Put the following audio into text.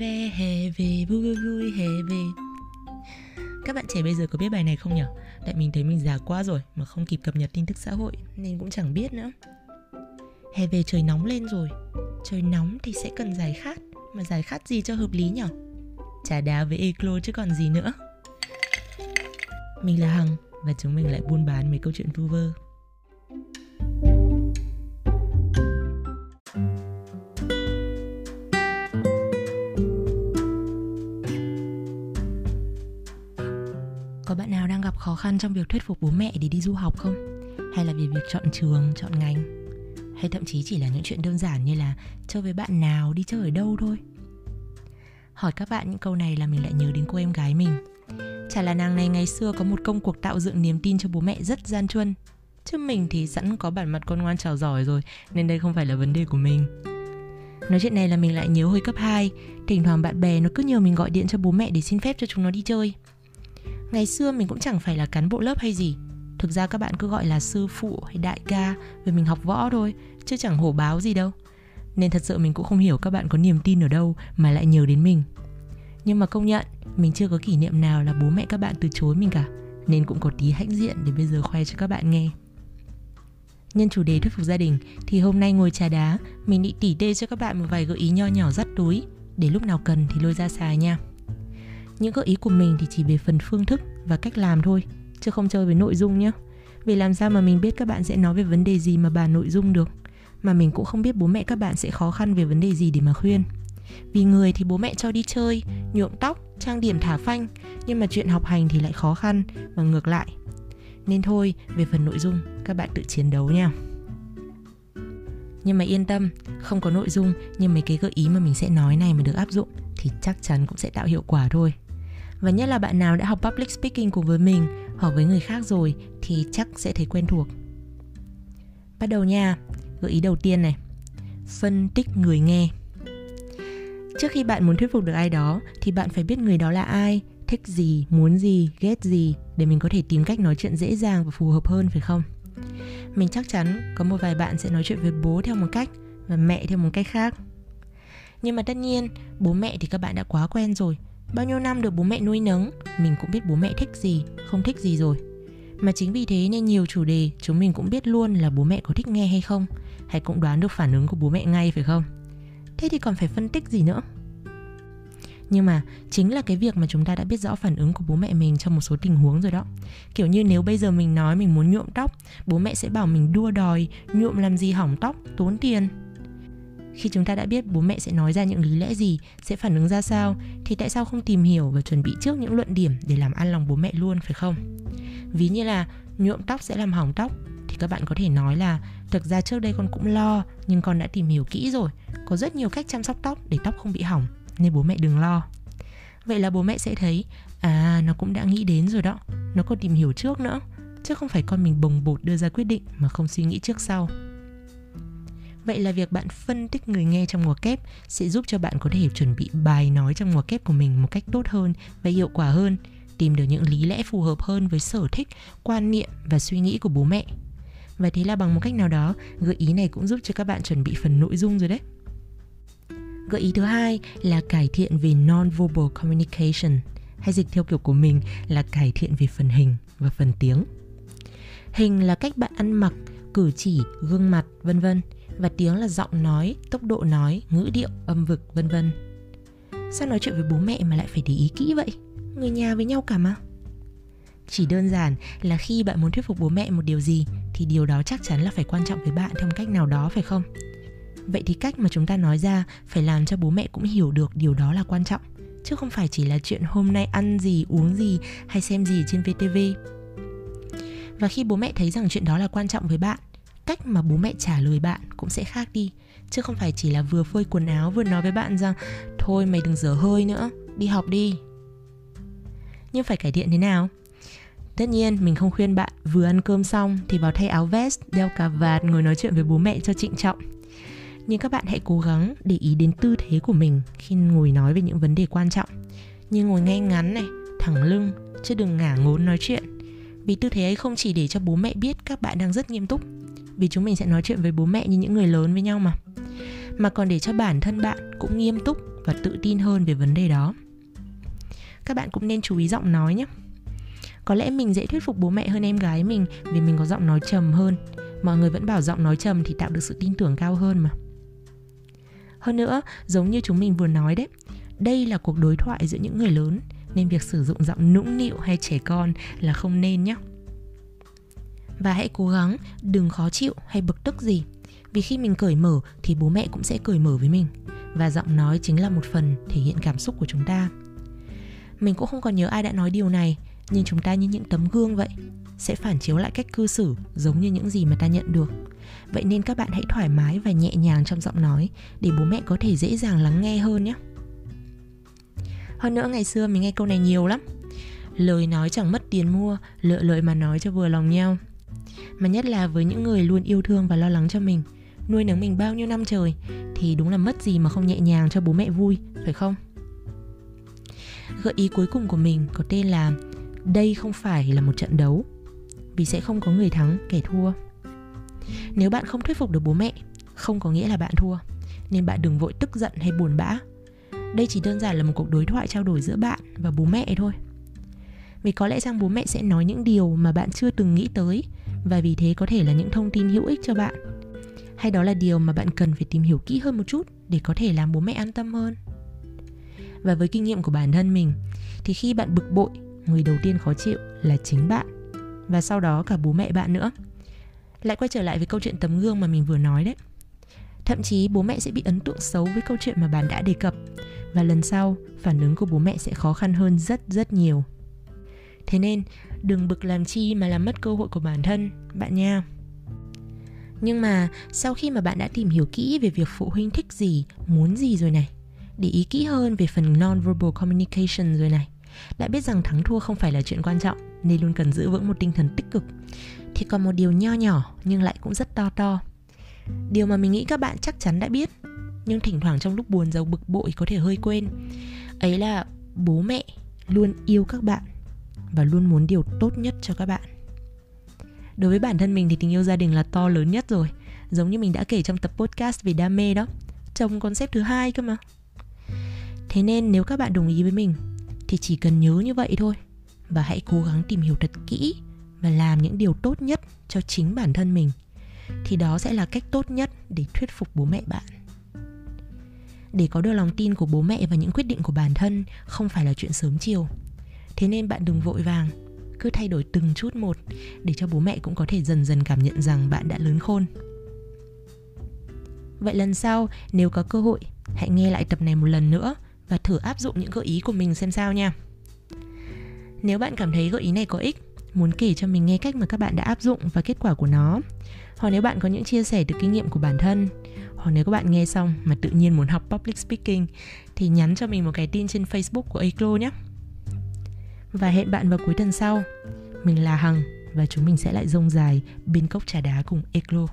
ve hè về vui vui vui hè về các bạn trẻ bây giờ có biết bài này không nhỉ? Tại mình thấy mình già quá rồi mà không kịp cập nhật tin tức xã hội nên cũng chẳng biết nữa. Hè về trời nóng lên rồi. Trời nóng thì sẽ cần giải khát, mà giải khát gì cho hợp lý nhỉ? Trà đá với eclo chứ còn gì nữa. Mình là Hằng và chúng mình lại buôn bán mấy câu chuyện vu vơ. Khăn trong việc thuyết phục bố mẹ để đi du học không? Hay là về việc chọn trường, chọn ngành? Hay thậm chí chỉ là những chuyện đơn giản như là chơi với bạn nào, đi chơi ở đâu thôi? Hỏi các bạn những câu này là mình lại nhớ đến cô em gái mình. Chả là nàng này ngày xưa có một công cuộc tạo dựng niềm tin cho bố mẹ rất gian truân. Chứ mình thì sẵn có bản mặt con ngoan trò giỏi rồi, nên đây không phải là vấn đề của mình. Nói chuyện này là mình lại nhớ hồi cấp 2 Thỉnh thoảng bạn bè nó cứ nhờ mình gọi điện cho bố mẹ để xin phép cho chúng nó đi chơi Ngày xưa mình cũng chẳng phải là cán bộ lớp hay gì. Thực ra các bạn cứ gọi là sư phụ hay đại ca, Vì mình học võ thôi, Chứ chẳng hổ báo gì đâu. Nên thật sự mình cũng không hiểu các bạn có niềm tin ở đâu Mà lại nhớ đến mình. Nhưng mà công nhận, Mình chưa có kỷ niệm nào là bố mẹ các bạn từ chối mình cả, Nên cũng có tí hãnh diện để bây giờ khoe cho các bạn nghe. Nhân chủ đề thuyết phục gia đình, thì hôm nay ngồi trà đá, mình định tỉ tê cho các bạn một vài gợi ý nho nhỏ dắt túi. Để lúc nào cần thì lôi ra xài nha. Những gợi ý của mình thì chỉ về phần phương thức và cách làm thôi, chứ không chơi với nội dung nhé. Vì làm sao mà mình biết các bạn sẽ nói về vấn đề gì mà bàn nội dung được Mà mình cũng không biết bố mẹ các bạn sẽ khó khăn về vấn đề gì để mà khuyên Vì người thì bố mẹ cho đi chơi, nhuộm tóc, trang điểm thả phanh Nhưng mà chuyện học hành thì lại khó khăn và ngược lại nên thôi, về phần nội dung, các bạn tự chiến đấu nha. Nhưng mà yên tâm, không có nội dung nhưng mấy cái gợi ý mà mình sẽ nói này mà được áp dụng thì chắc chắn cũng sẽ tạo hiệu quả thôi. Và nhất là bạn nào đã học public speaking cùng với mình hoặc với người khác rồi thì chắc sẽ thấy quen thuộc. Bắt đầu nha, gợi ý đầu tiên này. Phân tích người nghe. Trước khi bạn muốn thuyết phục được ai đó thì bạn phải biết người đó là ai, thích gì, muốn gì, ghét gì để mình có thể tìm cách nói chuyện dễ dàng và phù hợp hơn phải không? Mình chắc chắn có một vài bạn sẽ nói chuyện với bố theo một cách và mẹ theo một cách khác. Nhưng mà tất nhiên, bố mẹ thì các bạn đã quá quen rồi. Bao nhiêu năm được bố mẹ nuôi nấng, mình cũng biết bố mẹ thích gì, không thích gì rồi. Mà chính vì thế nên nhiều chủ đề chúng mình cũng biết luôn là bố mẹ có thích nghe hay không, hay cũng đoán được phản ứng của bố mẹ ngay phải không? Thế thì còn phải phân tích gì nữa? nhưng mà chính là cái việc mà chúng ta đã biết rõ phản ứng của bố mẹ mình trong một số tình huống rồi đó kiểu như nếu bây giờ mình nói mình muốn nhuộm tóc bố mẹ sẽ bảo mình đua đòi nhuộm làm gì hỏng tóc tốn tiền khi chúng ta đã biết bố mẹ sẽ nói ra những lý lẽ gì, sẽ phản ứng ra sao, thì tại sao không tìm hiểu và chuẩn bị trước những luận điểm để làm ăn lòng bố mẹ luôn, phải không? Ví như là nhuộm tóc sẽ làm hỏng tóc, thì các bạn có thể nói là, thực ra trước đây con cũng lo, nhưng con đã tìm hiểu kỹ rồi, có rất nhiều cách chăm sóc tóc để tóc không bị hỏng, nên bố mẹ đừng lo. Vậy là bố mẹ sẽ thấy à nó cũng đã nghĩ đến rồi đó, nó còn tìm hiểu trước nữa, chứ không phải con mình bồng bột đưa ra quyết định mà không suy nghĩ trước sau vậy là việc bạn phân tích người nghe trong mùa kép sẽ giúp cho bạn có thể chuẩn bị bài nói trong mùa kép của mình một cách tốt hơn và hiệu quả hơn tìm được những lý lẽ phù hợp hơn với sở thích quan niệm và suy nghĩ của bố mẹ và thế là bằng một cách nào đó gợi ý này cũng giúp cho các bạn chuẩn bị phần nội dung rồi đấy Gợi ý thứ hai là cải thiện về non-verbal communication hay dịch theo kiểu của mình là cải thiện về phần hình và phần tiếng. Hình là cách bạn ăn mặc, cử chỉ, gương mặt, vân vân và tiếng là giọng nói, tốc độ nói, ngữ điệu, âm vực, vân vân. Sao nói chuyện với bố mẹ mà lại phải để ý kỹ vậy? Người nhà với nhau cả mà. Chỉ đơn giản là khi bạn muốn thuyết phục bố mẹ một điều gì thì điều đó chắc chắn là phải quan trọng với bạn theo một cách nào đó phải không? vậy thì cách mà chúng ta nói ra phải làm cho bố mẹ cũng hiểu được điều đó là quan trọng chứ không phải chỉ là chuyện hôm nay ăn gì uống gì hay xem gì trên vtv và khi bố mẹ thấy rằng chuyện đó là quan trọng với bạn, cách mà bố mẹ trả lời bạn cũng sẽ khác đi. Chứ không phải chỉ là vừa phơi quần áo, vừa nói với bạn rằng, thôi, mày đừng dở hơi nữa, đi học đi. Nhưng phải cải thiện thế nào? Tất nhiên, mình không khuyên bạn vừa ăn cơm xong thì vào thay áo vest, đeo cà vạt, ngồi nói chuyện với bố mẹ cho trịnh trọng. Nhưng các bạn hãy cố gắng để ý đến tư thế của mình khi ngồi nói về những vấn đề quan trọng. Như ngồi ngay ngắn này, thẳng lưng, chứ đừng ngả ngốn nói chuyện vì tư thế ấy không chỉ để cho bố mẹ biết các bạn đang rất nghiêm túc, vì chúng mình sẽ nói chuyện với bố mẹ như những người lớn với nhau mà mà còn để cho bản thân bạn cũng nghiêm túc và tự tin hơn về vấn đề đó. Các bạn cũng nên chú ý giọng nói nhé. Có lẽ mình dễ thuyết phục bố mẹ hơn em gái mình vì mình có giọng nói trầm hơn. Mọi người vẫn bảo giọng nói trầm thì tạo được sự tin tưởng cao hơn mà. Hơn nữa, giống như chúng mình vừa nói đấy, đây là cuộc đối thoại giữa những người lớn nên việc sử dụng giọng nũng nịu hay trẻ con là không nên nhé. Và hãy cố gắng đừng khó chịu hay bực tức gì. Vì khi mình cởi mở thì bố mẹ cũng sẽ cởi mở với mình. Và giọng nói chính là một phần thể hiện cảm xúc của chúng ta. Mình cũng không còn nhớ ai đã nói điều này, nhưng chúng ta như những tấm gương vậy, sẽ phản chiếu lại cách cư xử giống như những gì mà ta nhận được. Vậy nên các bạn hãy thoải mái và nhẹ nhàng trong giọng nói để bố mẹ có thể dễ dàng lắng nghe hơn nhé hơn nữa ngày xưa mình nghe câu này nhiều lắm. Lời nói chẳng mất tiền mua, lựa lợi mà nói cho vừa lòng nhau. Mà nhất là với những người luôn yêu thương và lo lắng cho mình. Nuôi nấng mình bao nhiêu năm trời, thì đúng là mất gì mà không nhẹ nhàng cho bố mẹ vui, phải không? Gợi ý cuối cùng của mình có tên là đây không phải là một trận đấu, vì sẽ không có người thắng kẻ thua. Nếu bạn không thuyết phục được bố mẹ, không có nghĩa là bạn thua, nên bạn đừng vội tức giận hay buồn bã đây chỉ đơn giản là một cuộc đối thoại trao đổi giữa bạn và bố mẹ thôi. Vì có lẽ rằng bố mẹ sẽ nói những điều mà bạn chưa từng nghĩ tới, và vì thế có thể là những thông tin hữu ích cho bạn. Hay đó là điều mà bạn cần phải tìm hiểu kỹ hơn một chút để có thể làm bố mẹ an tâm hơn. Và với kinh nghiệm của bản thân mình, thì khi bạn bực bội, người đầu tiên khó chịu là chính bạn. Và sau đó cả bố mẹ bạn nữa. Lại quay trở lại với câu chuyện tấm gương mà mình vừa nói đấy thậm chí bố mẹ sẽ bị ấn tượng xấu với câu chuyện mà bạn đã đề cập. Và lần sau, phản ứng của bố mẹ sẽ khó khăn hơn rất rất nhiều. Thế nên, đừng bực làm chi mà làm mất cơ hội của bản thân, bạn nha. Nhưng mà, sau khi mà bạn đã tìm hiểu kỹ về việc phụ huynh thích gì, muốn gì rồi này, để ý kỹ hơn về phần non-verbal communication rồi này đã biết rằng thắng thua không phải là chuyện quan trọng, nên luôn cần giữ vững một tinh thần tích cực. Thì còn một điều nho nhỏ nhưng lại cũng rất to to điều mà mình nghĩ các bạn chắc chắn đã biết, nhưng thỉnh thoảng trong lúc buồn giàu bực bội có thể hơi quên. Ấy là bố mẹ luôn yêu các bạn và luôn muốn điều tốt nhất cho các bạn. Đối với bản thân mình thì tình yêu gia đình là to lớn nhất rồi, giống như mình đã kể trong tập podcast về đam mê đó, trong concept thứ hai cơ mà. Thế nên nếu các bạn đồng ý với mình thì chỉ cần nhớ như vậy thôi và hãy cố gắng tìm hiểu thật kỹ và làm những điều tốt nhất cho chính bản thân mình thì đó sẽ là cách tốt nhất để thuyết phục bố mẹ bạn. Để có được lòng tin của bố mẹ và những quyết định của bản thân không phải là chuyện sớm chiều. Thế nên bạn đừng vội vàng, cứ thay đổi từng chút một để cho bố mẹ cũng có thể dần dần cảm nhận rằng bạn đã lớn khôn. Vậy lần sau, nếu có cơ hội, hãy nghe lại tập này một lần nữa và thử áp dụng những gợi ý của mình xem sao nha. Nếu bạn cảm thấy gợi ý này có ích muốn kể cho mình nghe cách mà các bạn đã áp dụng và kết quả của nó. Hoặc nếu bạn có những chia sẻ từ kinh nghiệm của bản thân, hoặc nếu các bạn nghe xong mà tự nhiên muốn học public speaking, thì nhắn cho mình một cái tin trên facebook của Aclo nhé. Và hẹn bạn vào cuối tuần sau. Mình là hằng và chúng mình sẽ lại rông dài bên cốc trà đá cùng Eclo.